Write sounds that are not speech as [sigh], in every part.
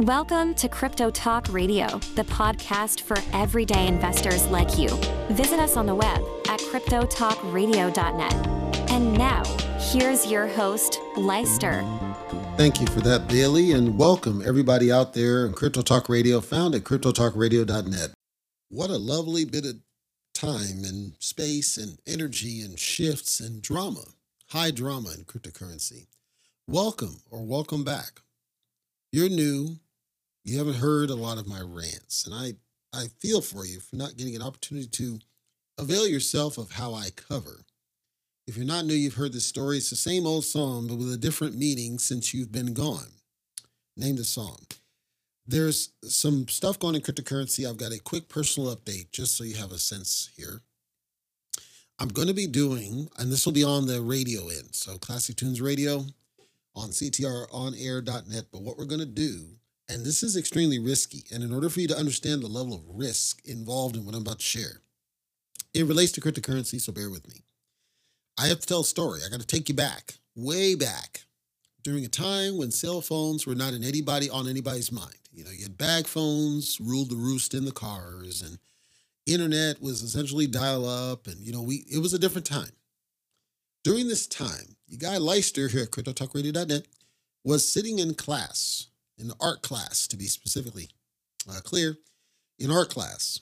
Welcome to Crypto Talk Radio, the podcast for everyday investors like you. Visit us on the web at cryptotalkradio.net. And now, here's your host, Leister. Thank you for that, Bailey, and welcome everybody out there in Crypto Talk Radio, found at cryptotalkradio.net. What a lovely bit of time and space and energy and shifts and drama, high drama in cryptocurrency. Welcome or welcome back. You're new, you haven't heard a lot of my rants, and I, I feel for you for not getting an opportunity to avail yourself of how I cover. If you're not new, you've heard this story. It's the same old song, but with a different meaning since you've been gone. Name the song. There's some stuff going in cryptocurrency. I've got a quick personal update just so you have a sense here. I'm going to be doing, and this will be on the radio end, so Classic Tunes Radio on CTROnAir.net. But what we're going to do and this is extremely risky. And in order for you to understand the level of risk involved in what I'm about to share, it relates to cryptocurrency, so bear with me. I have to tell a story. I got to take you back, way back, during a time when cell phones were not in anybody on anybody's mind. You know, you had bag phones ruled the roost in the cars, and internet was essentially dial up, and you know, we it was a different time. During this time, you guy Leister here at CryptoTalkRadio.net was sitting in class in the art class, to be specifically uh, clear, in art class.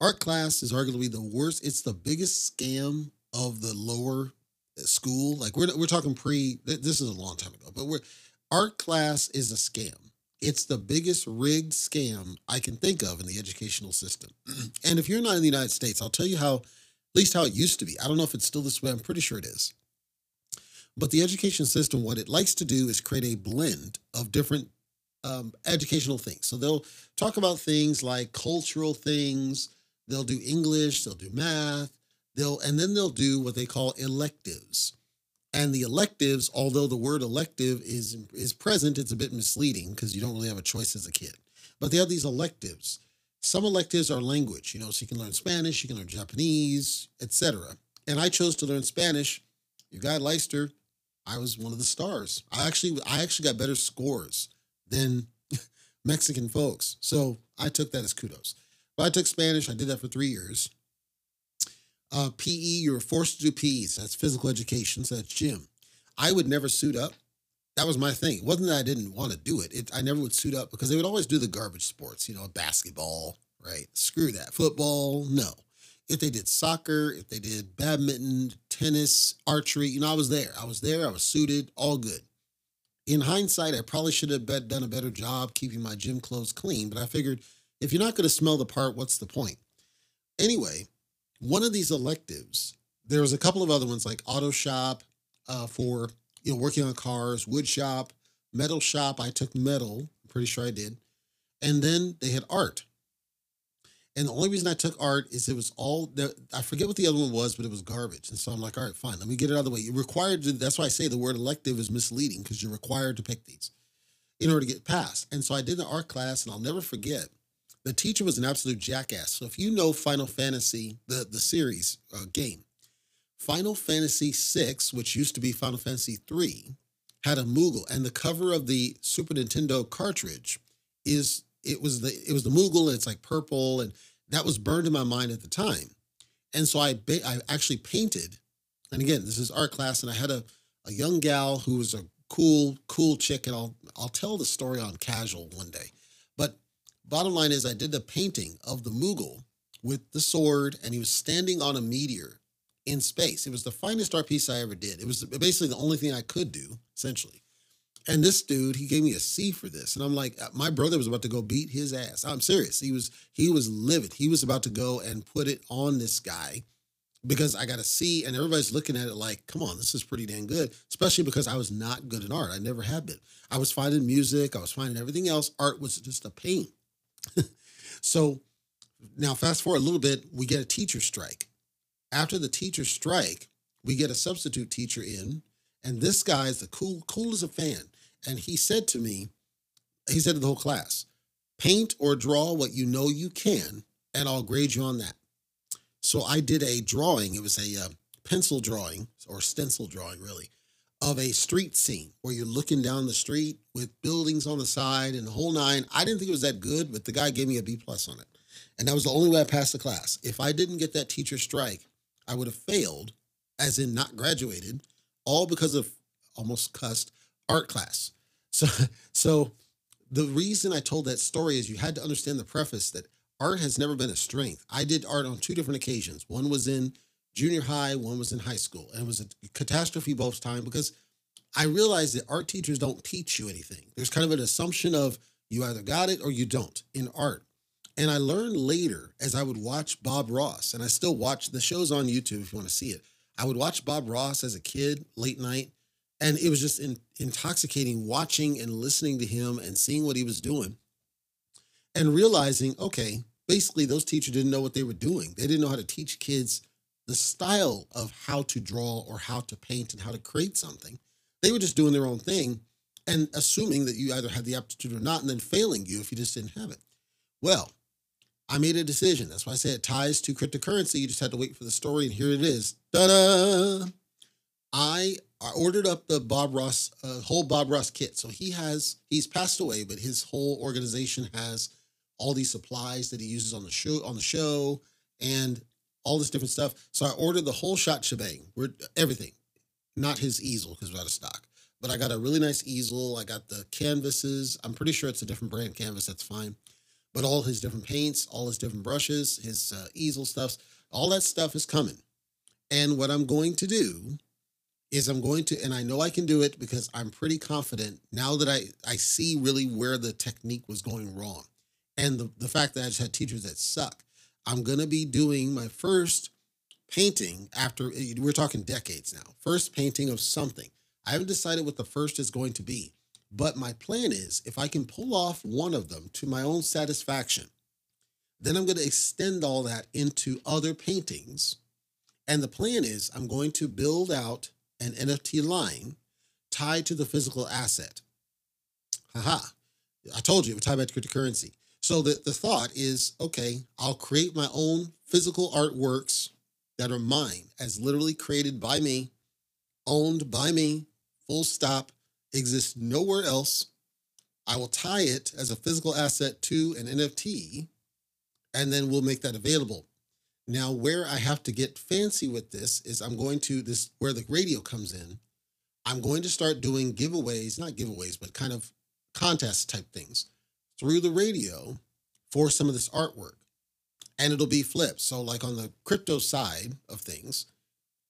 Art class is arguably the worst. It's the biggest scam of the lower uh, school. Like we're we're talking pre. This is a long time ago, but we're art class is a scam. It's the biggest rigged scam I can think of in the educational system. [clears throat] and if you're not in the United States, I'll tell you how, at least how it used to be. I don't know if it's still this way. I'm pretty sure it is. But the education system, what it likes to do is create a blend of different um, educational things. So they'll talk about things like cultural things. They'll do English. They'll do math. They'll and then they'll do what they call electives. And the electives, although the word elective is is present, it's a bit misleading because you don't really have a choice as a kid. But they have these electives. Some electives are language, you know, so you can learn Spanish, you can learn Japanese, etc. And I chose to learn Spanish. You got Leister. I was one of the stars. I actually I actually got better scores than [laughs] Mexican folks. So I took that as kudos. But I took Spanish. I did that for three years. Uh, PE, you were forced to do PE. So that's physical education. So that's gym. I would never suit up. That was my thing. It wasn't that I didn't want to do it. it. I never would suit up because they would always do the garbage sports, you know, basketball, right? Screw that. Football, no. If they did soccer, if they did badminton, tennis, archery, you know, I was there. I was there. I was suited, all good in hindsight, I probably should have done a better job keeping my gym clothes clean, but I figured if you're not going to smell the part, what's the point? Anyway, one of these electives, there was a couple of other ones like auto shop uh, for you know working on cars, wood shop, metal shop. I took metal, pretty sure I did, and then they had art. And the only reason I took art is it was all the, I forget what the other one was, but it was garbage. And so I'm like, all right, fine, let me get it out of the way. You're required to, that's why I say the word elective is misleading because you're required to pick these in order to get passed. And so I did an art class, and I'll never forget. The teacher was an absolute jackass. So if you know Final Fantasy, the, the series uh, game, Final Fantasy VI, which used to be Final Fantasy III, had a Moogle, and the cover of the Super Nintendo cartridge is it was the it was the Moogle, and it's like purple, and that was burned in my mind at the time. And so I I actually painted, and again, this is art class, and I had a a young gal who was a cool cool chick, and I'll I'll tell the story on casual one day. But bottom line is, I did the painting of the Moogle with the sword, and he was standing on a meteor in space. It was the finest art piece I ever did. It was basically the only thing I could do, essentially. And this dude, he gave me a C for this. And I'm like, uh, my brother was about to go beat his ass. I'm serious. He was he was livid. He was about to go and put it on this guy because I got a C and everybody's looking at it like, come on, this is pretty dang good. Especially because I was not good in art. I never have been. I was finding music, I was finding everything else. Art was just a pain. [laughs] so now fast forward a little bit, we get a teacher strike. After the teacher strike, we get a substitute teacher in, and this guy is the cool, cool as a fan. And he said to me, he said to the whole class, paint or draw what you know you can, and I'll grade you on that. So I did a drawing. It was a uh, pencil drawing or stencil drawing, really, of a street scene where you're looking down the street with buildings on the side and the whole nine. I didn't think it was that good, but the guy gave me a B plus on it. And that was the only way I passed the class. If I didn't get that teacher strike, I would have failed, as in not graduated, all because of almost cussed art class. [laughs] So, so the reason I told that story is you had to understand the preface that art has never been a strength. I did art on two different occasions. One was in junior high, one was in high school. And it was a catastrophe both times because I realized that art teachers don't teach you anything. There's kind of an assumption of you either got it or you don't in art. And I learned later as I would watch Bob Ross, and I still watch the shows on YouTube if you want to see it. I would watch Bob Ross as a kid late night, and it was just in, intoxicating watching and listening to him and seeing what he was doing and realizing, okay, basically those teachers didn't know what they were doing. They didn't know how to teach kids the style of how to draw or how to paint and how to create something. They were just doing their own thing and assuming that you either had the aptitude or not, and then failing you if you just didn't have it. Well, I made a decision. That's why I say it ties to cryptocurrency. You just had to wait for the story, and here it is. Ta-da! I I ordered up the Bob Ross uh, whole Bob Ross kit. So he has he's passed away, but his whole organization has all these supplies that he uses on the show on the show and all this different stuff. So I ordered the whole shot shebang. We're everything, not his easel because we're out of stock. But I got a really nice easel. I got the canvases. I'm pretty sure it's a different brand canvas. That's fine. But all his different paints, all his different brushes, his uh, easel stuffs, all that stuff is coming. And what I'm going to do is I'm going to, and I know I can do it because I'm pretty confident now that I, I see really where the technique was going wrong. And the, the fact that I just had teachers that suck. I'm going to be doing my first painting after, we're talking decades now, first painting of something. I haven't decided what the first is going to be, but my plan is if I can pull off one of them to my own satisfaction, then I'm going to extend all that into other paintings. And the plan is I'm going to build out an NFT line tied to the physical asset. Haha. I told you it would tie back to cryptocurrency. So the, the thought is okay, I'll create my own physical artworks that are mine, as literally created by me, owned by me, full stop, exists nowhere else. I will tie it as a physical asset to an NFT, and then we'll make that available. Now, where I have to get fancy with this is I'm going to this where the radio comes in. I'm going to start doing giveaways, not giveaways, but kind of contest type things through the radio for some of this artwork. And it'll be flipped. So, like on the crypto side of things,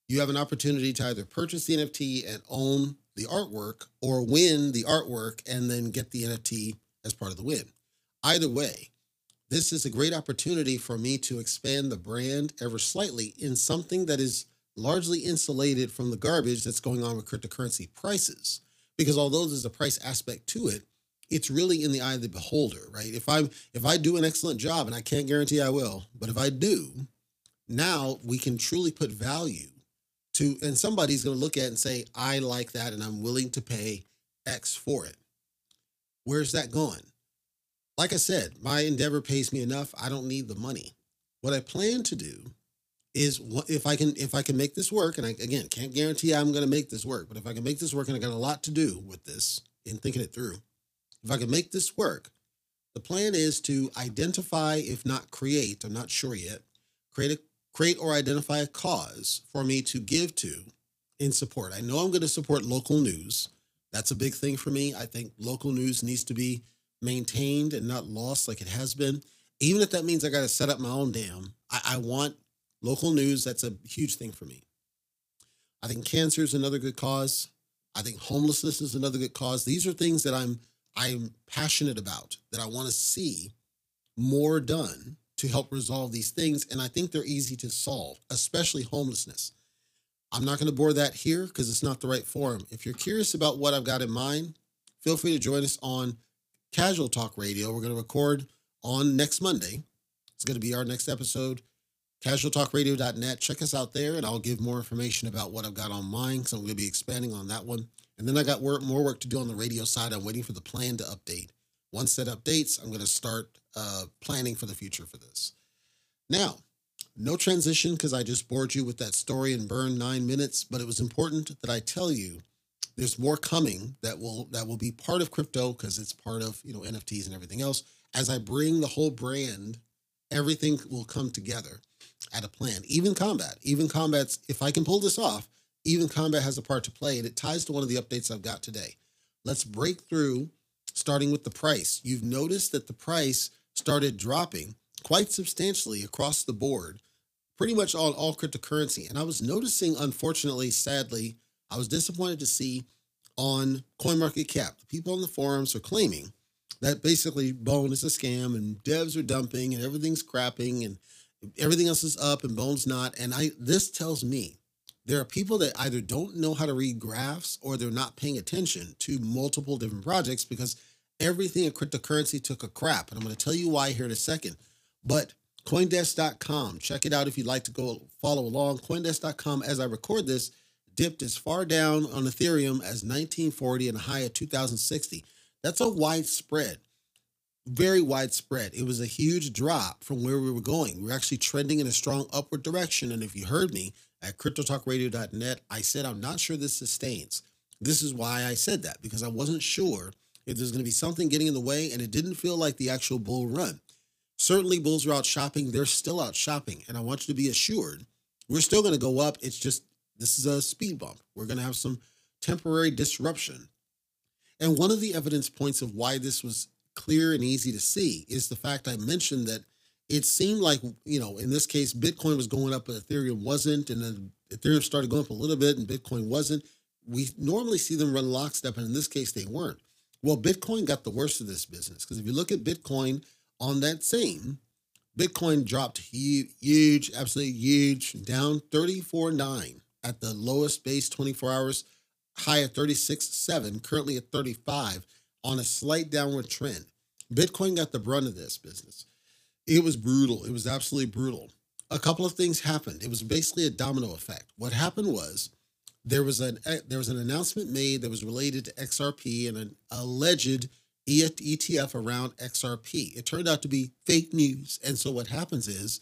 you have an opportunity to either purchase the NFT and own the artwork or win the artwork and then get the NFT as part of the win. Either way, this is a great opportunity for me to expand the brand ever slightly in something that is largely insulated from the garbage that's going on with cryptocurrency prices. Because although there's a price aspect to it, it's really in the eye of the beholder, right? If I if I do an excellent job, and I can't guarantee I will, but if I do, now we can truly put value to, and somebody's going to look at and say, I like that, and I'm willing to pay X for it. Where's that going? Like I said, my endeavor pays me enough. I don't need the money. What I plan to do is if I can if I can make this work, and I again can't guarantee I'm going to make this work, but if I can make this work, and I got a lot to do with this in thinking it through, if I can make this work, the plan is to identify, if not create, I'm not sure yet, create a create or identify a cause for me to give to in support. I know I'm going to support local news. That's a big thing for me. I think local news needs to be maintained and not lost like it has been, even if that means I got to set up my own dam, I, I want local news. That's a huge thing for me. I think cancer is another good cause. I think homelessness is another good cause. These are things that I'm I'm passionate about that I want to see more done to help resolve these things. And I think they're easy to solve, especially homelessness. I'm not going to bore that here because it's not the right forum. If you're curious about what I've got in mind, feel free to join us on Casual Talk Radio. We're going to record on next Monday. It's going to be our next episode. CasualTalkRadio.net. Check us out there, and I'll give more information about what I've got on mine because I'm going to be expanding on that one. And then I got work, more work to do on the radio side. I'm waiting for the plan to update. Once that updates, I'm going to start uh, planning for the future for this. Now, no transition because I just bored you with that story and burned nine minutes, but it was important that I tell you There's more coming that will that will be part of crypto because it's part of you know NFTs and everything else. As I bring the whole brand, everything will come together at a plan. Even combat, even combat's if I can pull this off, even combat has a part to play, and it ties to one of the updates I've got today. Let's break through, starting with the price. You've noticed that the price started dropping quite substantially across the board, pretty much on all cryptocurrency. And I was noticing, unfortunately, sadly, I was disappointed to see on CoinMarketCap, the people on the forums are claiming that basically Bone is a scam and devs are dumping and everything's crapping and everything else is up and Bone's not. And I this tells me there are people that either don't know how to read graphs or they're not paying attention to multiple different projects because everything in cryptocurrency took a crap. And I'm going to tell you why here in a second. But Coindesk.com, check it out if you'd like to go follow along. Coindesk.com, as I record this, dipped as far down on Ethereum as 1940 and high of 2060. That's a widespread, very widespread. It was a huge drop from where we were going. We are actually trending in a strong upward direction. And if you heard me at cryptotalkradio.net, I said I'm not sure this sustains. This is why I said that, because I wasn't sure if there's going to be something getting in the way, and it didn't feel like the actual bull run. Certainly, bulls are out shopping. They're still out shopping. And I want you to be assured we're still going to go up. It's just this is a speed bump. We're going to have some temporary disruption. And one of the evidence points of why this was clear and easy to see is the fact I mentioned that it seemed like, you know, in this case, Bitcoin was going up, but Ethereum wasn't. And then Ethereum started going up a little bit and Bitcoin wasn't. We normally see them run lockstep, and in this case, they weren't. Well, Bitcoin got the worst of this business because if you look at Bitcoin, on that same, Bitcoin dropped huge, huge, absolutely huge, down 34.9 at the lowest base 24 hours, high at 36.7, currently at 35 on a slight downward trend. Bitcoin got the brunt of this business. It was brutal. It was absolutely brutal. A couple of things happened. It was basically a domino effect. What happened was there was an eh, there was an announcement made that was related to XRP and an alleged ETF around XRP. It turned out to be fake news. And so what happens is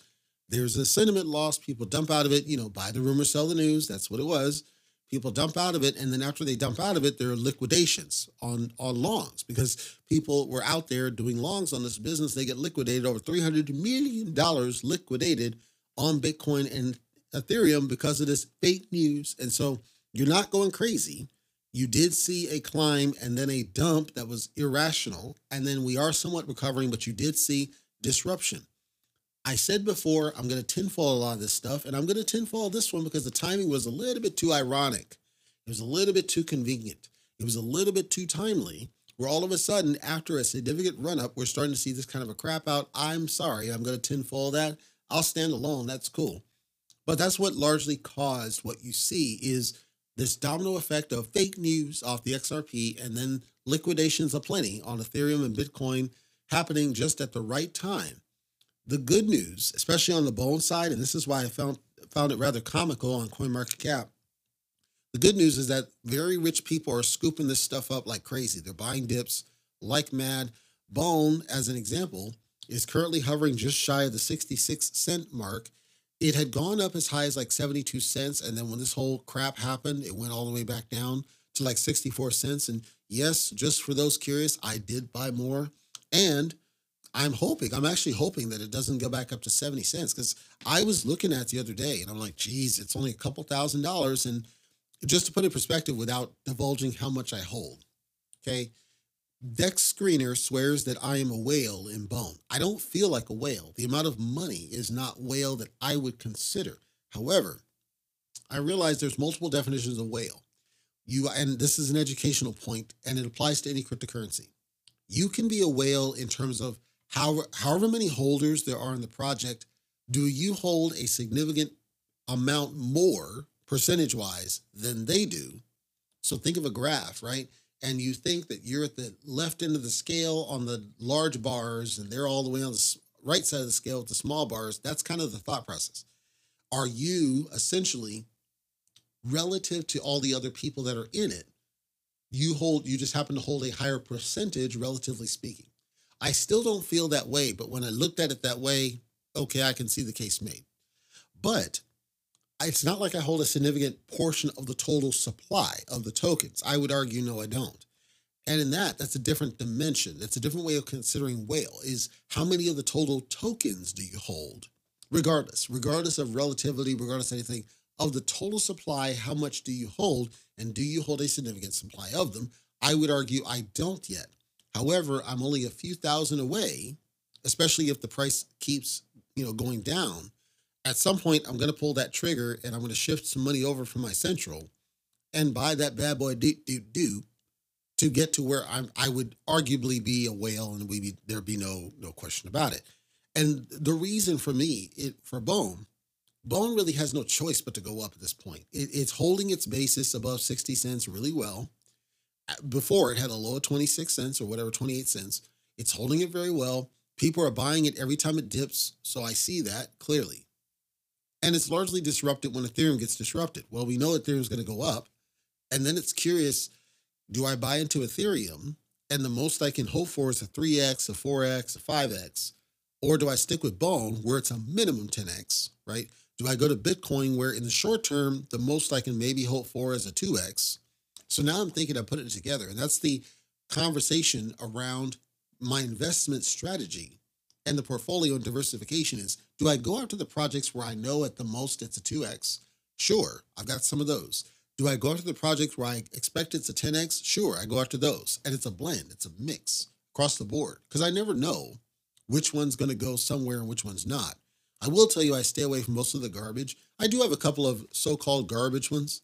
there's a sentiment loss. People dump out of it, you know, buy the rumor, sell the news. That's what it was. People dump out of it. And then after they dump out of it, there are liquidations on, on longs because people were out there doing longs on this business. They get liquidated over $300 million liquidated on Bitcoin and Ethereum because of this fake news. And so you're not going crazy you did see a climb and then a dump that was irrational. And then we are somewhat recovering, but you did see disruption. I said before, I'm going to tinfoil a lot of this stuff, and I'm going to tinfoil this one because the timing was a little bit too ironic. It was a little bit too convenient. It was a little bit too timely, where all of a sudden, after a significant run up, we're starting to see this kind of a crap out. I'm sorry, I'm going to tinfoil that. I'll stand alone. That's cool. But that's what largely caused what you see is this domino effect of fake news off the XRP and then liquidations aplenty on Ethereum and Bitcoin happening just at the right time. The good news, especially on the bone side, and this is why I found found it rather comical on CoinMarketCap. The good news is that very rich people are scooping this stuff up like crazy. They're buying dips like mad. Bone, as an example, is currently hovering just shy of the 66 cent mark it had gone up as high as like 72 cents. And then when this whole crap happened, it went all the way back down to like 64 cents. And yes, just for those curious, I did buy more. And I'm hoping, I'm actually hoping that it doesn't go back up to 70 cents because I was looking at the other day and I'm like, geez, it's only a couple thousand dollars. And just to put it in perspective without divulging how much I hold, okay, Dex Screener swears that I am a whale in bone. I don't feel like a whale. The amount of money is not whale that I would consider. However, I realize there's multiple definitions of whale. You and this is an educational point, and it applies to any cryptocurrency. You can be a whale in terms of how, however many holders there are in the project. Do you hold a significant amount more percentage wise than they do? So think of a graph, right? and you think that you're at the left end of the scale on the large bars and they're all the way on the right side of the scale with the small bars, that's kind of the thought process. Are you essentially relative to all the other people that are in it? You hold, you just happen to hold a higher percentage, relatively speaking. I still don't feel that way, but when I looked at it that way, okay, I can see the case made. But it's not like I hold a significant portion of the total supply of the tokens. I would argue, no, I don't. And in that, that's a different dimension. That's a different way of considering whale is how many of the total tokens do you hold? Regardless, regardless of relativity, regardless of anything, of the total supply, how much do you hold? And do you hold a significant supply of them? I would argue I don't yet. However, I'm only a few thousand away, especially if the price keeps, you know, going down. At some point, I'm going to pull that trigger and I'm going to shift some money over from my central and buy that bad boy do do do to get to where I'm, I would arguably be a whale and we there'd be no no question about it. And the reason for me, it for Bone, Bone really has no choice but to go up at this point. It, it's holding its basis above 60 cents really well. Before it had a low of 26 cents or whatever, 28 cents. It's holding it very well. People are buying it every time it dips. So I see that clearly. And it's largely disrupted when Ethereum gets disrupted. Well, we know Ethereum is going to go up. And then it's curious do I buy into Ethereum and the most I can hope for is a 3x, a 4x, a 5x? Or do I stick with Bone where it's a minimum 10x, right? Do I go to Bitcoin where in the short term, the most I can maybe hope for is a 2x? So now I'm thinking I put it together. And that's the conversation around my investment strategy and the portfolio and diversification is do I go after the projects where I know at the most it's a 2x? Sure, I've got some of those. Do I go after the projects where I expect it's a 10x? Sure, I go after those. And it's a blend, it's a mix across the board because I never know which one's going to go somewhere and which one's not. I will tell you, I stay away from most of the garbage. I do have a couple of so called garbage ones.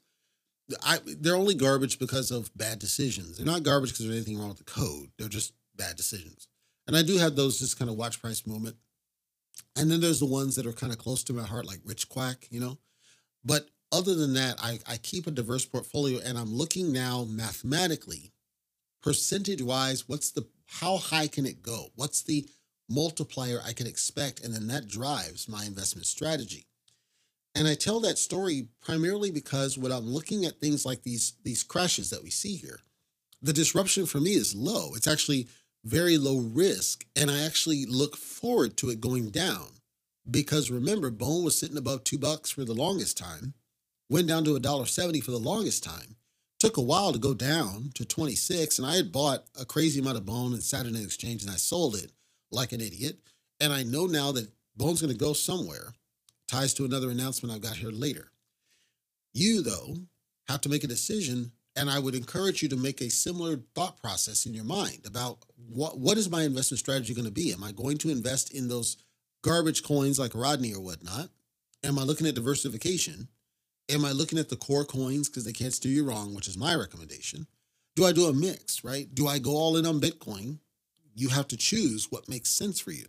I, they're only garbage because of bad decisions. They're not garbage because there's anything wrong with the code. They're just bad decisions. And I do have those just kind of watch price movement. And then there's the ones that are kind of close to my heart, like Rich Quack, you know. But other than that, I, I keep a diverse portfolio and I'm looking now mathematically, percentage wise, what's the how high can it go? What's the multiplier I can expect? And then that drives my investment strategy. And I tell that story primarily because when I'm looking at things like these, these crashes that we see here, the disruption for me is low. It's actually very low risk. And I actually look forward to it going down because remember, Bone was sitting above two bucks for the longest time, went down to a dollar seventy for the longest time. Took a while to go down to 26, and I had bought a crazy amount of Bone and sat in an exchange and I sold it like an idiot. And I know now that Bone's going to go somewhere. Ties to another announcement I've got here later. You, though, have to make a decision and I would encourage you to make a similar thought process in your mind about what, what is my investment strategy going to be? Am I going to invest in those garbage coins like Rodney or whatnot? Am I looking at diversification? Am I looking at the core coins because they can't steer you wrong, which is my recommendation? Do I do a mix, right? Do I go all in on Bitcoin? You have to choose what makes sense for you.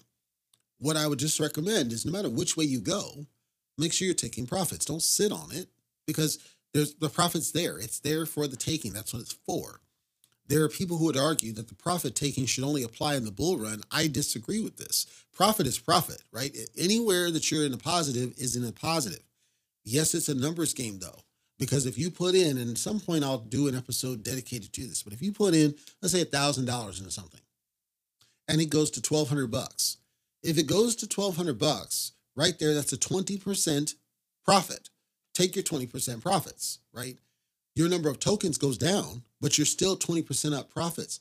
What I would just recommend is no matter which way you go, make sure you're taking profits. Don't sit on it because there's the profit's there. It's there for the taking. That's what it's for. There are people who would argue that the profit taking should only apply in the bull run. I disagree with this. Profit is profit, right? Anywhere that you're in a positive is in a positive. Yes, it's a numbers game though, because if you put in, and at some point I'll do an episode dedicated to this, but if you put in, let's say a thousand dollars into something, and it goes to twelve hundred bucks, if it goes to twelve hundred bucks, right there, that's a twenty percent profit take your 20% profits, right? Your number of tokens goes down, but you're still 20% up profits.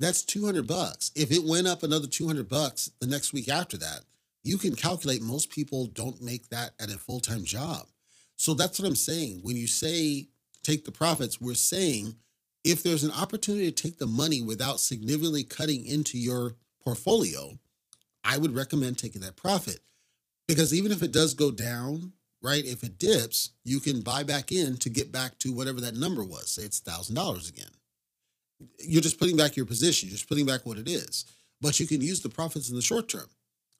That's 200 bucks. If it went up another 200 bucks the next week after that, you can calculate most people don't make that at a full-time job. So that's what I'm saying. When you say take the profits, we're saying if there's an opportunity to take the money without significantly cutting into your portfolio, I would recommend taking that profit. Because even if it does go down right? If it dips, you can buy back in to get back to whatever that number was. Say it's $1,000 again. You're just putting back your position, you're just putting back what it is. But you can use the profits in the short term.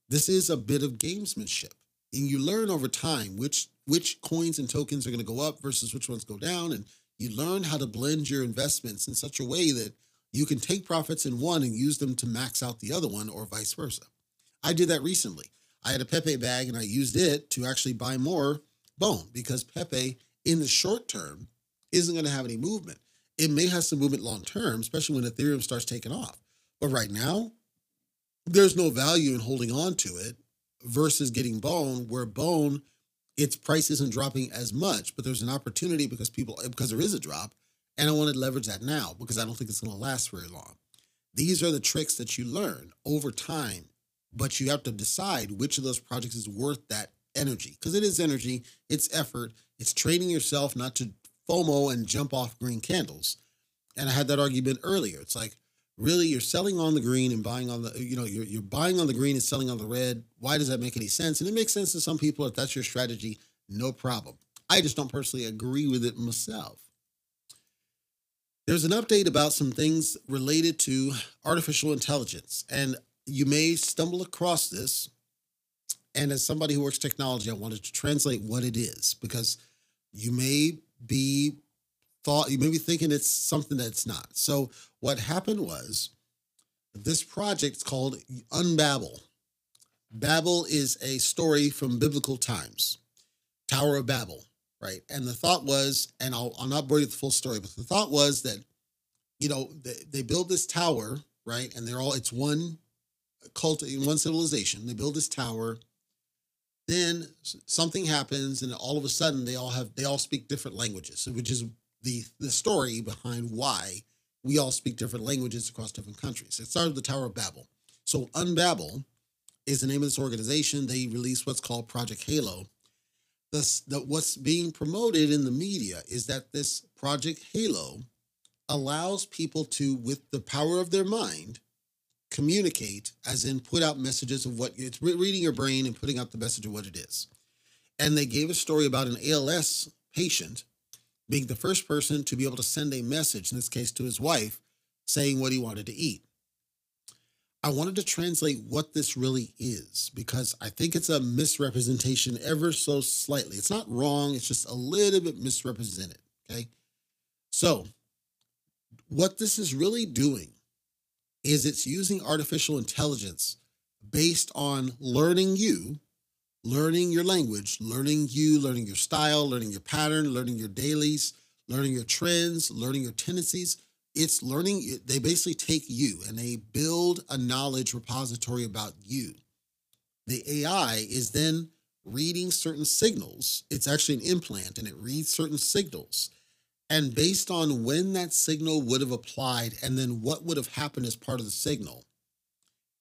This is a bit of gamesmanship. And you learn over time which which coins and tokens are going to go up versus which ones go down. And you learn how to blend your investments in such a way that you can take profits in one and use them to max out the other one or vice versa. I did that recently. I had a Pepe bag and I used it to actually buy more bone because Pepe in the short term isn't going to have any movement. It may have some movement long term, especially when Ethereum starts taking off. But right now, there's no value in holding on to it versus getting bone, where bone its price isn't dropping as much, but there's an opportunity because people because there is a drop, and I want to leverage that now because I don't think it's going to last very long. These are the tricks that you learn over time, but you have to decide which of those projects is worth that energy because it is energy, it's effort, it's training yourself not to FOMO and jump off green candles. And I had that argument earlier. It's like, really, you're selling on the green and buying on the, you know, you're, you're buying on the green and selling on the red. Why does that make any sense? And it makes sense to some people. If that's your strategy, no problem. I just don't personally agree with it myself. There's an update about some things related to artificial intelligence. And you may stumble across this. And as somebody who works technology, I wanted to translate what it is because you may be thought you may be thinking it's something that's not. So what happened was this project is called Unbabel. Babel is a story from biblical times, Tower of Babel, right? And the thought was, and I'll, I'll not bore you with the full story, but the thought was that, you know, they, they build this tower, right? And they're all, it's one cult, in one civilization. They build this tower. Then something happens, and all of a sudden they all have, they all speak different languages, which is the the story behind why we all speak different languages across different countries. It started with the Tower of Babel. So Unbabel is the name of this organization. They released what's called Project Halo. This, the, what's being promoted in the media is that this Project Halo allows people to, with the power of their mind, communicate, as in put out messages of what it's reading your brain and putting out the message of what it is. And they gave a story about an ALS patient being the first person to be able to send a message, in this case to his wife, saying what he wanted to eat. I wanted to translate what this really is because I think it's a misrepresentation ever so slightly. It's not wrong, it's just a little bit misrepresented. Okay. So, what this is really doing is it's using artificial intelligence based on learning you learning your language, learning you, learning your style, learning your pattern, learning your dailies, learning your trends, learning your tendencies. It's learning, they basically take you and they build a knowledge repository about you. The AI is then reading certain signals. It's actually an implant and it reads certain signals. And based on when that signal would have applied and then what would have happened as part of the signal,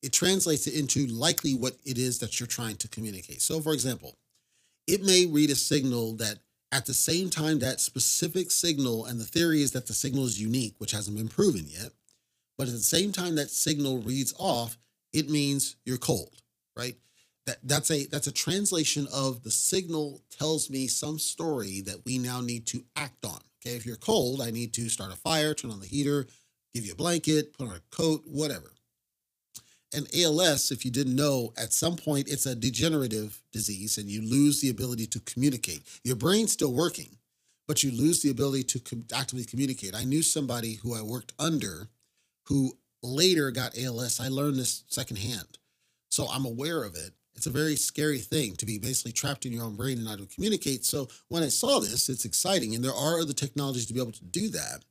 it translates it into likely what it is that you're trying to communicate. So, for example, it may read a signal that at the same time that specific signal, and the theory is that the signal is unique, which hasn't been proven yet, but at the same time that signal reads off, it means you're cold, right? That, that's a that's a translation of the signal tells me some story that we now need to act on. Okay, if you're cold, I need to start a fire, turn on the heater, give you a blanket, put on a coat, whatever. And ALS, if you didn't know, at some point it's a degenerative disease and you lose the ability to communicate. Your brain's still working, but you lose the ability to actively communicate. I knew somebody who I worked under who later got ALS. I learned this secondhand. So I'm aware of it. It's a very scary thing to be basically trapped in your own brain and not to communicate. So when I saw this, it's exciting. And there are other technologies to be able to do that.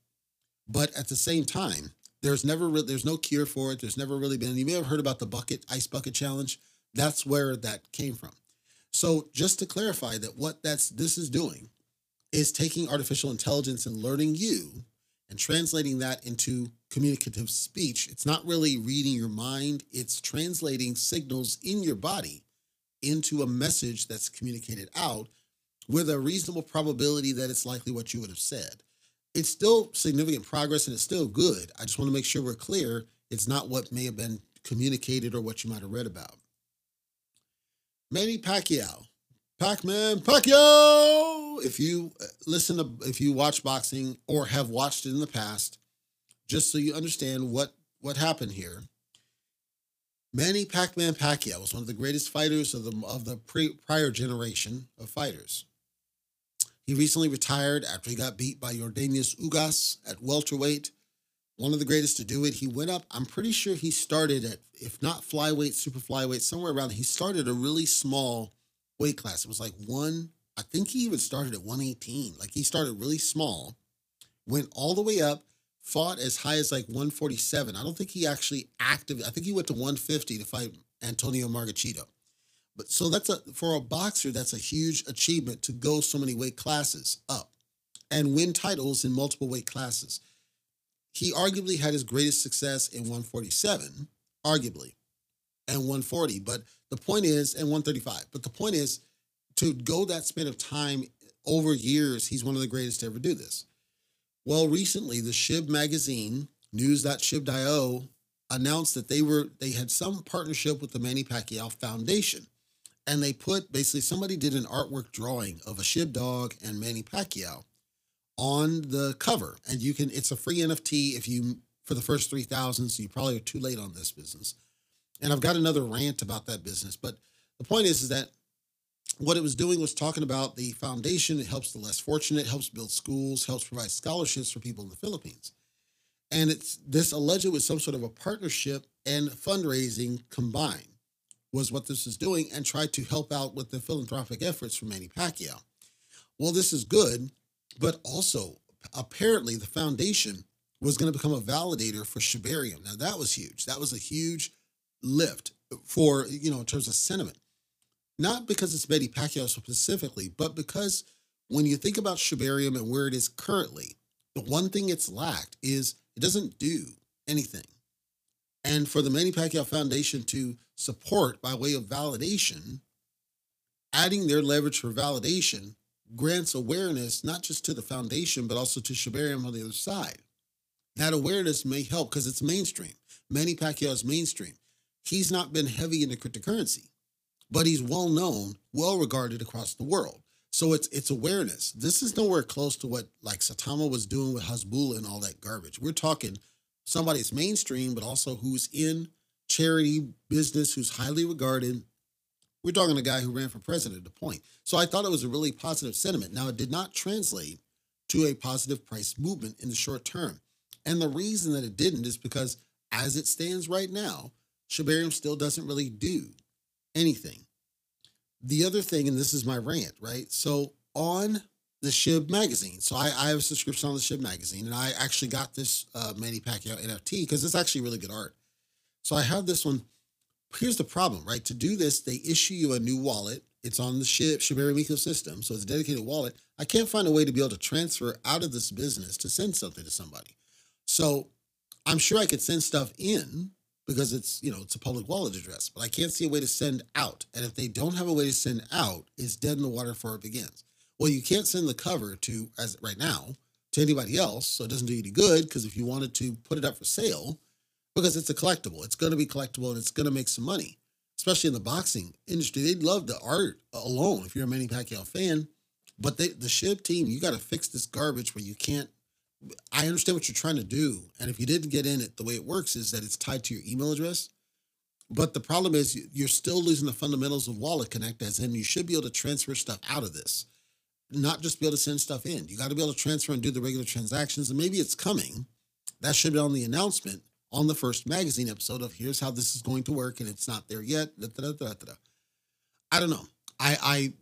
But at the same time, there's never really, there's no cure for it. There's never really been. You may have heard about the bucket ice bucket challenge. That's where that came from. So just to clarify that what that's this is doing is taking artificial intelligence and learning you and translating that into communicative speech. It's not really reading your mind, it's translating signals in your body into a message that's communicated out with a reasonable probability that it's likely what you would have said it's still significant progress and it's still good. I just want to make sure we're clear. It's not what may have been communicated or what you might have read about. Manny Pacquiao, Pac-Man Pacquiao. If you uh, listen to, if you watch boxing or have watched it in the past, just so you understand what what happened here. Manny Pac-Man Pacquiao was one of the greatest fighters of the of the pre, prior generation of fighters. He recently retired after he got beat by Yordenis Ugas at welterweight. One of the greatest to do it. He went up, I'm pretty sure he started at, if not flyweight, super flyweight, somewhere around, he started a really small weight class. It was like one, I think he even started at 118. Like he started really small, went all the way up, fought as high as like 147. I don't think he actually active. I think he went to 150 to fight Antonio Margarito. But so that's a for a boxer, that's a huge achievement to go so many weight classes up and win titles in multiple weight classes. He arguably had his greatest success in 147, arguably, and 140. But the point is, and 135. But the point is, to go that span of time over years, he's one of the greatest to ever do this. Well, recently, the Shib magazine, news.shib.io, announced that they were they had some partnership with the Manny Pacquiao Foundation. And they put basically somebody did an artwork drawing of a Shib dog and Manny Pacquiao on the cover. And you can, it's a free NFT if you for the first 3,000. So you probably are too late on this business. And I've got another rant about that business. But the point is, is that what it was doing was talking about the foundation. It helps the less fortunate, helps build schools, helps provide scholarships for people in the Philippines. And it's this alleged was some sort of a partnership and fundraising combined was what this is doing and tried to help out with the philanthropic efforts for Manny Pacquiao. Well, this is good, but also apparently the foundation was going to become a validator for Shibarium. Now that was huge. That was a huge lift for, you know, in terms of sentiment not because it's Manny Pacquiao specifically, but because when you think about Shibarium and where it is currently, the one thing it's lacked is it doesn't do anything. And for the Manny Pacquiao Foundation to support by way of validation, adding their leverage for validation grants awareness not just to the foundation, but also to Shibarium on the other side. That awareness may help because it's mainstream. Manny Pacquiao is mainstream. He's not been heavy into cryptocurrency but he's well known, well regarded across the world. So it's it's awareness. This is nowhere close to what like Saitama was doing with Hasbulla and all that garbage. We're talking somebody mainstream, but also who's in charity business, who's highly regarded. We're talking a guy who ran for president at the point. So I thought it was a really positive sentiment. Now it did not translate to a positive price movement in the short term. And the reason that it didn't is because as it stands right now, Shibarium still doesn't really do anything. The other thing, and this is my rant, right? So on the Shib magazine, so I, I have a subscription on the Shib magazine, and I actually got this uh, Manny Pacquiao NFT because it's actually really good art. So I have this one. Here's the problem, right? To do this, they issue you a new wallet. It's on the Shib Shibarium ecosystem, so it's a dedicated wallet. I can't find a way to be able to transfer out of this business to send something to somebody. So I'm sure I could send stuff in, because it's you know it's a public wallet address but i can't see a way to send out and if they don't have a way to send out it's dead in the water before it begins. Well you can't send the cover to as right now to anybody else so it doesn't do you any good because if you wanted to put it up for sale because it's a collectible it's going to be collectible and it's going to make some money especially in the boxing industry. They'd love the art alone if you're a Manny Pacquiao fan but they, the Shib team you got to fix this garbage where you can't I understand what you're trying to do. And if you didn't get in it, the way it works is that it's tied to your email address. But the problem is you're still losing the fundamentals of Wallet Connect, as in you should be able to transfer stuff out of this, not just be able to send stuff in. You got to be able to transfer and do the regular transactions. And maybe it's coming. That should be on the announcement on the first magazine episode of here's how this is going to work, and it's not there yet. Da, da, da, I don't know. I I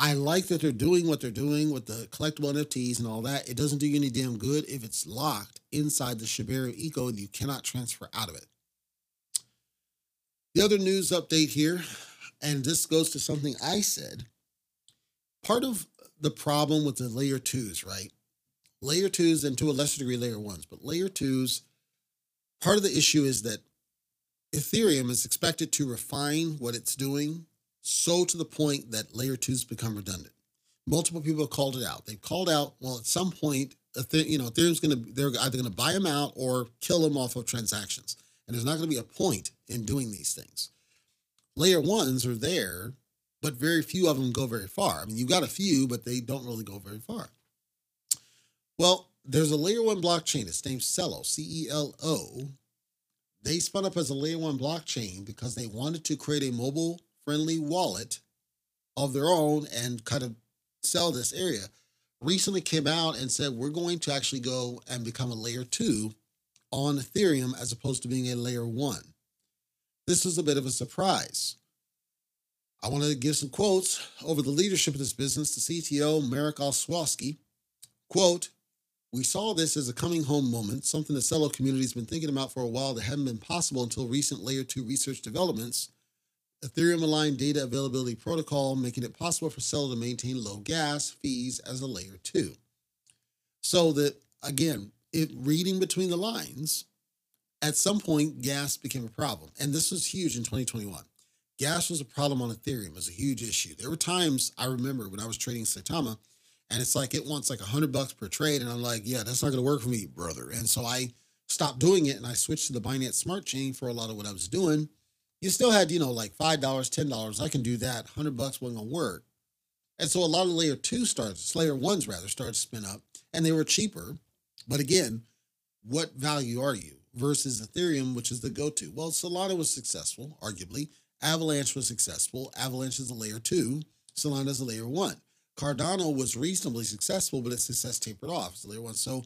I like that they're doing what they're doing with the collectible NFTs and all that. It doesn't do you any damn good if it's locked inside the Shibarium eco and you cannot transfer out of it. The other news update here, and this goes to something I said. Part of the problem with the layer twos, right? Layer twos and to a lesser degree layer ones, but layer twos, part of the issue is that Ethereum is expected to refine what it's doing so to the point that layer two's become redundant. Multiple people have called it out. They've called out, well, at some point, you know, Ethereum's going to, they're either going to buy them out or kill them off of transactions. And there's not going to be a point in doing these things. Layer ones are there, but very few of them go very far. I mean, you've got a few, but they don't really go very far. Well, there's a layer one blockchain. It's named Celo, C E L O. They spun up as a layer one blockchain because they wanted to create a mobile friendly wallet of their own and kind of sell this area recently came out and said we're going to actually go and become a layer two on Ethereum as opposed to being a layer one. This was a bit of a surprise. I want to give some quotes over the leadership of this business. The CTO, Marek Olszewski, quote, we saw this as a coming home moment, something the Celo community has been thinking about for a while that hadn't been possible until recent layer two research developments Ethereum aligned data availability protocol, making it possible for Celo to maintain low gas fees as a layer two. So that again, reading between the lines, at some point gas became a problem. And this was huge in 2021. Gas was a problem on Ethereum, it was a huge issue. There were times I remember when I was trading Saitama, and it's like it wants like a hundred bucks per trade. And I'm like, yeah, that's not gonna work for me, brother. And so I stopped doing it and I switched to the Binance Smart Chain for a lot of what I was doing. You still had, you know, like five dollars, ten dollars. I can do that. Hundred bucks wasn't gonna work. And so a lot of layer two starts, layer ones rather, started to spin up, and they were cheaper. But again, what value are you versus Ethereum, which is the go-to? Well, Solana was successful, arguably. Avalanche was successful. Avalanche is a layer two. Solana is a layer one. Cardano was reasonably successful, but its success tapered off. It's layer one. So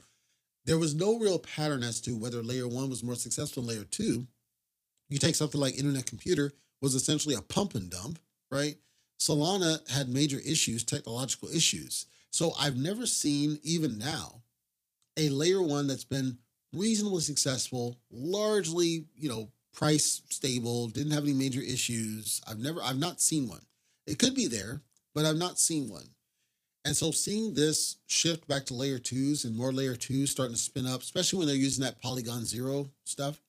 there was no real pattern as to whether layer one was more successful than layer two. You take something like Internet Computer was essentially a pump and dump, right? Solana had major issues, technological issues. So I've never seen, even now, a layer one that's been reasonably successful, largely, you know, price stable, didn't have any major issues. I've never, I've not seen one. It could be there, but I've not seen one. And so seeing this shift back to layer twos and more layer twos starting to spin up, especially when they're using that Polygon Zero stuff,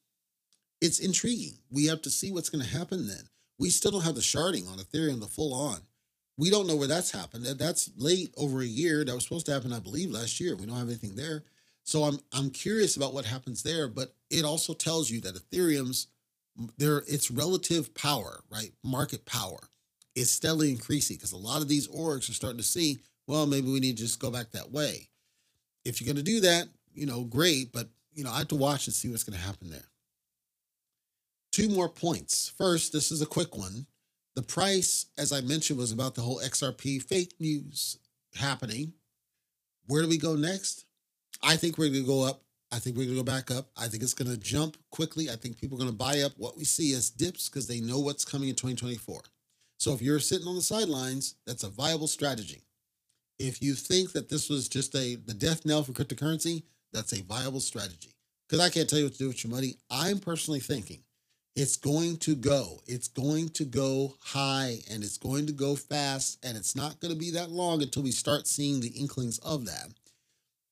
it's intriguing. We have to see what's going to happen then. We still don't have the sharding on Ethereum, the full on. We don't know where that's happened. That's late over a year. That was supposed to happen, I believe, last year. We don't have anything there. So I'm I'm curious about what happens there, but it also tells you that Ethereum's there its relative power, right? Market power is steadily increasing because a lot of these orgs are starting to see, well, maybe we need to just go back that way. If you're going to do that, you know, great, but you know, I have to watch and see what's going to happen there. Two more points. First, this is a quick one. The price, as I mentioned, was about the whole XRP fake news happening. Where do we go next? I think we're going to go up. I think we're going to go back up. I think it's going to jump quickly. I think people are going to buy up what we see as dips because they know what's coming in 2024. So if you're sitting on the sidelines, that's a viable strategy. If you think that this was just a the death knell for cryptocurrency, that's a viable strategy. Because I can't tell you what to do with your money. I'm personally thinking it's going to go. It's going to go high and it's going to go fast. And it's not going to be that long until we start seeing the inklings of that.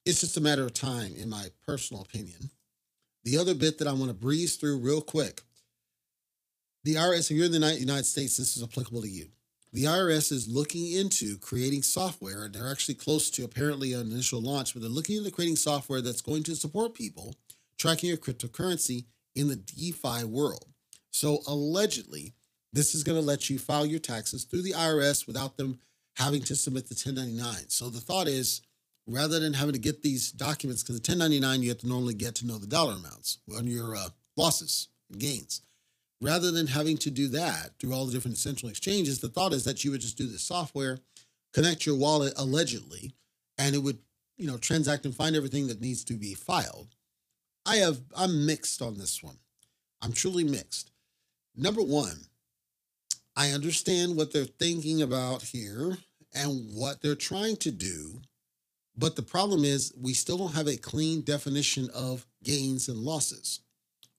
It's just a matter of time, in my personal opinion. The other bit that I want to breeze through real quick the IRS, if you're in the United States, this is applicable to you. The IRS is looking into creating software, and they're actually close to apparently an initial launch, but they're looking into creating software that's going to support people tracking your cryptocurrency in the DeFi world. So allegedly, this is going to let you file your taxes through the IRS without them having to submit the 1099. So the thought is rather than having to get these documents, because the 1099 you have to normally get to know the dollar amounts on your uh, losses and gains. Rather than having to do that through all the different central exchanges, the thought is that you would just do the software, connect your wallet allegedly, and it would, you know, transact and find everything that needs to be filed. I have I'm mixed on this one. I'm truly mixed. Number one, I understand what they're thinking about here and what they're trying to do. But the problem is, we still don't have a clean definition of gains and losses.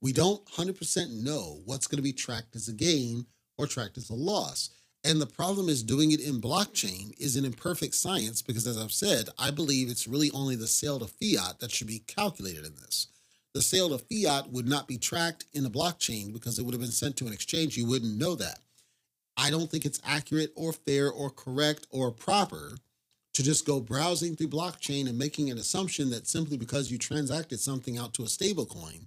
We don't 100% know what's going to be tracked as a gain or tracked as a loss. And the problem is doing it in blockchain is an imperfect science because, as I've said, I believe it's really only the sale to fiat that should be calculated in this. The sale of fiat would not be tracked in a blockchain because it would have been sent to an exchange. You wouldn't know that. I don't think it's accurate or fair or correct or proper to just go browsing through blockchain and making an assumption that simply because you transacted something out to a stable coin,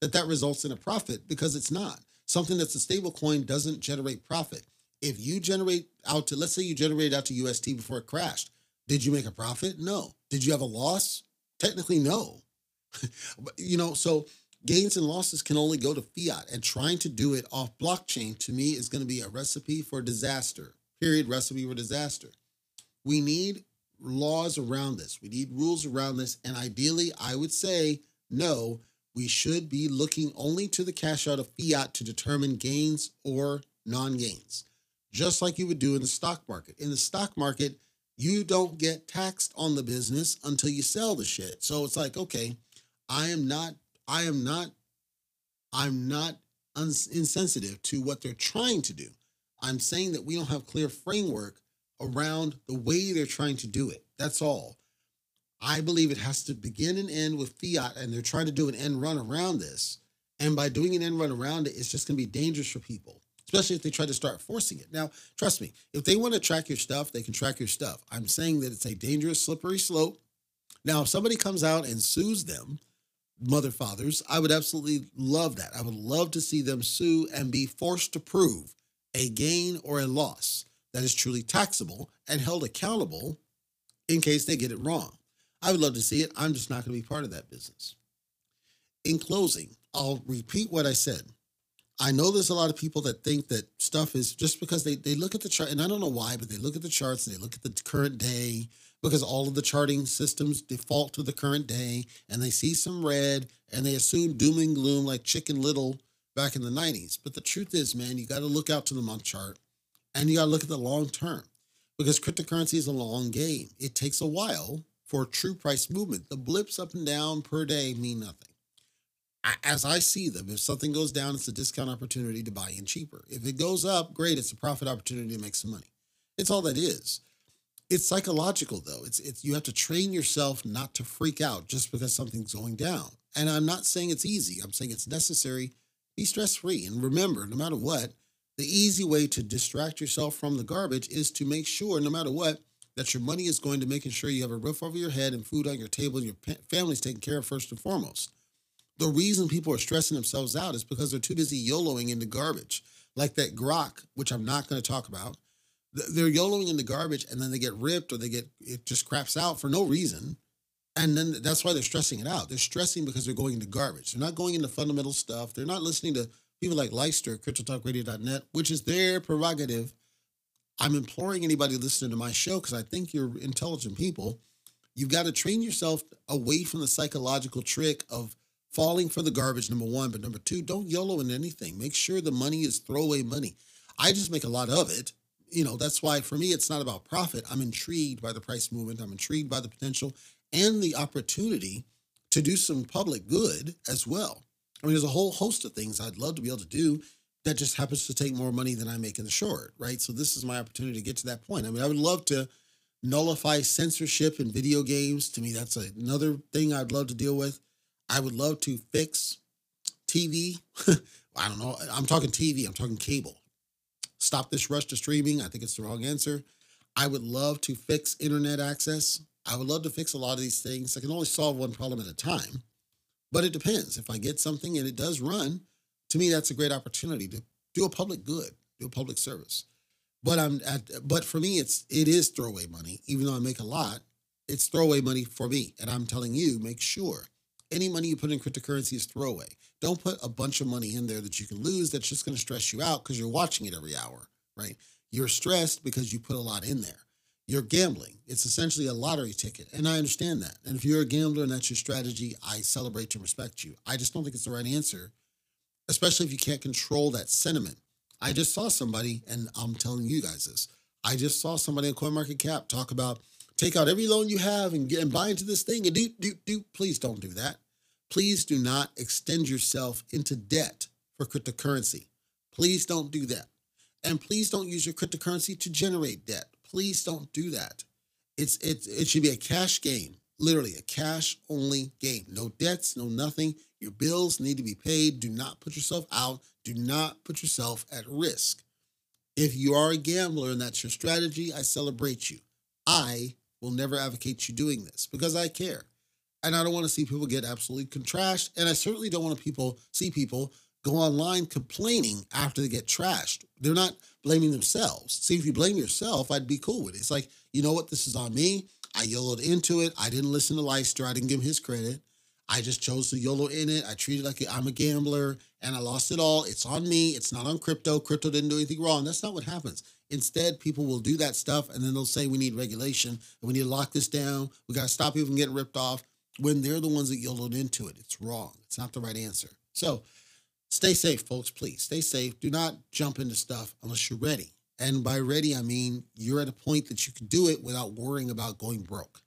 that that results in a profit because it's not. Something that's a stable coin doesn't generate profit. If you generate out to, let's say you generated out to UST before it crashed, did you make a profit? No. Did you have a loss? Technically, no. [laughs] you know, so gains and losses can only go to fiat, and trying to do it off blockchain to me is going to be a recipe for disaster. Period. Recipe for disaster. We need laws around this. We need rules around this. And ideally, I would say no, we should be looking only to the cash out of fiat to determine gains or non gains, just like you would do in the stock market. In the stock market, you don't get taxed on the business until you sell the shit. So it's like, okay, I am not, I am not, I'm not insensitive to what they're trying to do. I'm saying that we don't have clear framework around the way they're trying to do it. That's all. I believe it has to begin and end with fiat, and they're trying to do an end run around this. And by doing an end run around it, it's just going to be dangerous for people, especially if they try to start forcing it. Now, trust me, if they want to track your stuff, they can track your stuff. I'm saying that it's a dangerous, slippery slope. Now, if somebody comes out and sues them, mother fathers, I would absolutely love that. I would love to see them sue and be forced to prove a gain or a loss that is truly taxable and held accountable in case they get it wrong. I would love to see it. I'm just not going to be part of that business. In closing, I'll repeat what I said. I know there's a lot of people that think that stuff is just because they, they look at the chart, and I don't know why, but they look at the charts and they look at the current day because all of the charting systems default to the current day and they see some red and they assume doom and gloom like Chicken Little back in the 90s. But the truth is, man, you got to look out to the month chart and you got to look at the long term because cryptocurrency is a long game. It takes a while for true price movement. The blips up and down per day mean nothing. As I see them, if something goes down, it's a discount opportunity to buy in cheaper. If it goes up, great, it's a profit opportunity to make some money. It's all that is. It's psychological though. It's it's you have to train yourself not to freak out just because something's going down. And I'm not saying it's easy. I'm saying it's necessary. Be stress free and remember, no matter what, the easy way to distract yourself from the garbage is to make sure, no matter what, that your money is going to making sure you have a roof over your head and food on your table and your family's taken care of first and foremost. The reason people are stressing themselves out is because they're too busy YOLOing into garbage, like that grok, which I'm not going to talk about, they're YOLOing in the garbage and then they get ripped or they get it just craps out for no reason. And then that's why they're stressing it out. They're stressing because they're going into garbage. They're not going into fundamental stuff. They're not listening to people like Leister, CryptoTalkRadio.net, which is their prerogative. I'm imploring anybody listening to my show because I think you're intelligent people. You've got to train yourself away from the psychological trick of falling for the garbage, number one. But number two, don't YOLO in anything. Make sure the money is throwaway money. I just make a lot of it you know, that's why for me, it's not about profit. I'm intrigued by the price movement. I'm intrigued by the potential and the opportunity to do some public good as well. I mean, there's a whole host of things I'd love to be able to do that just happens to take more money than I make in the short, right? So this is my opportunity to get to that point. I mean, I would love to nullify censorship in video games. To me, that's another thing I'd love to deal with. I would love to fix TV. [laughs] I don't know. I'm talking TV, I'm talking cable stop this rush to streaming. I think it's the wrong answer. I would love to fix internet access. I would love to fix a lot of these things. I can only solve one problem at a time, but it depends. If I get something and it does run, to me, that's a great opportunity to do a public good, do a public service. But I'm at, but for me, it's it is throwaway money. Even though I make a lot, it's throwaway money for me. And I'm telling you, make sure any money you put in cryptocurrency is throwaway. Don't put a bunch of money in there that you can lose that's just going to stress you out because you're watching it every hour, right? You're stressed because you put a lot in there. You're gambling. It's essentially a lottery ticket. And I understand that. And if you're a gambler and that's your strategy, I celebrate and respect you. I just don't think it's the right answer, especially if you can't control that sentiment. I just saw somebody, and I'm telling you guys this. I just saw somebody in CoinMarketCap talk about take out every loan you have and get and buy into this thing and do do do. Please don't do that. Please do not extend yourself into debt for cryptocurrency. Please don't do that. And please don't use your cryptocurrency to generate debt. Please don't do that. It's it, it should be a cash game, literally a cash only game. No debts, no nothing. Your bills need to be paid. Do not put yourself out. Do not put yourself at risk. If you are a gambler and that's your strategy, I celebrate you. I will never advocate you doing this because I care. And I don't want to see people get absolutely trashed. And I certainly don't want to people see people go online complaining after they get trashed. They're not blaming themselves. See, if you blame yourself, I'd be cool with it. It's like, you know what? This is on me. I YOLOed into it. I didn't listen to Leister. I didn't give him his credit. I just chose to YOLO in it. I treated like I'm a gambler and I lost it all. It's on me. It's not on crypto. Crypto didn't do anything wrong. That's not what happens. Instead, people will do that stuff and then they'll say we need regulation and we need to lock this down. We got to stop people from getting ripped off when they're the ones that YOLOed into it. It's wrong. It's not the right answer. So stay safe, folks. Please stay safe. Do not jump into stuff unless you're ready. And by ready, I mean you're at a point that you can do it without worrying about going broke.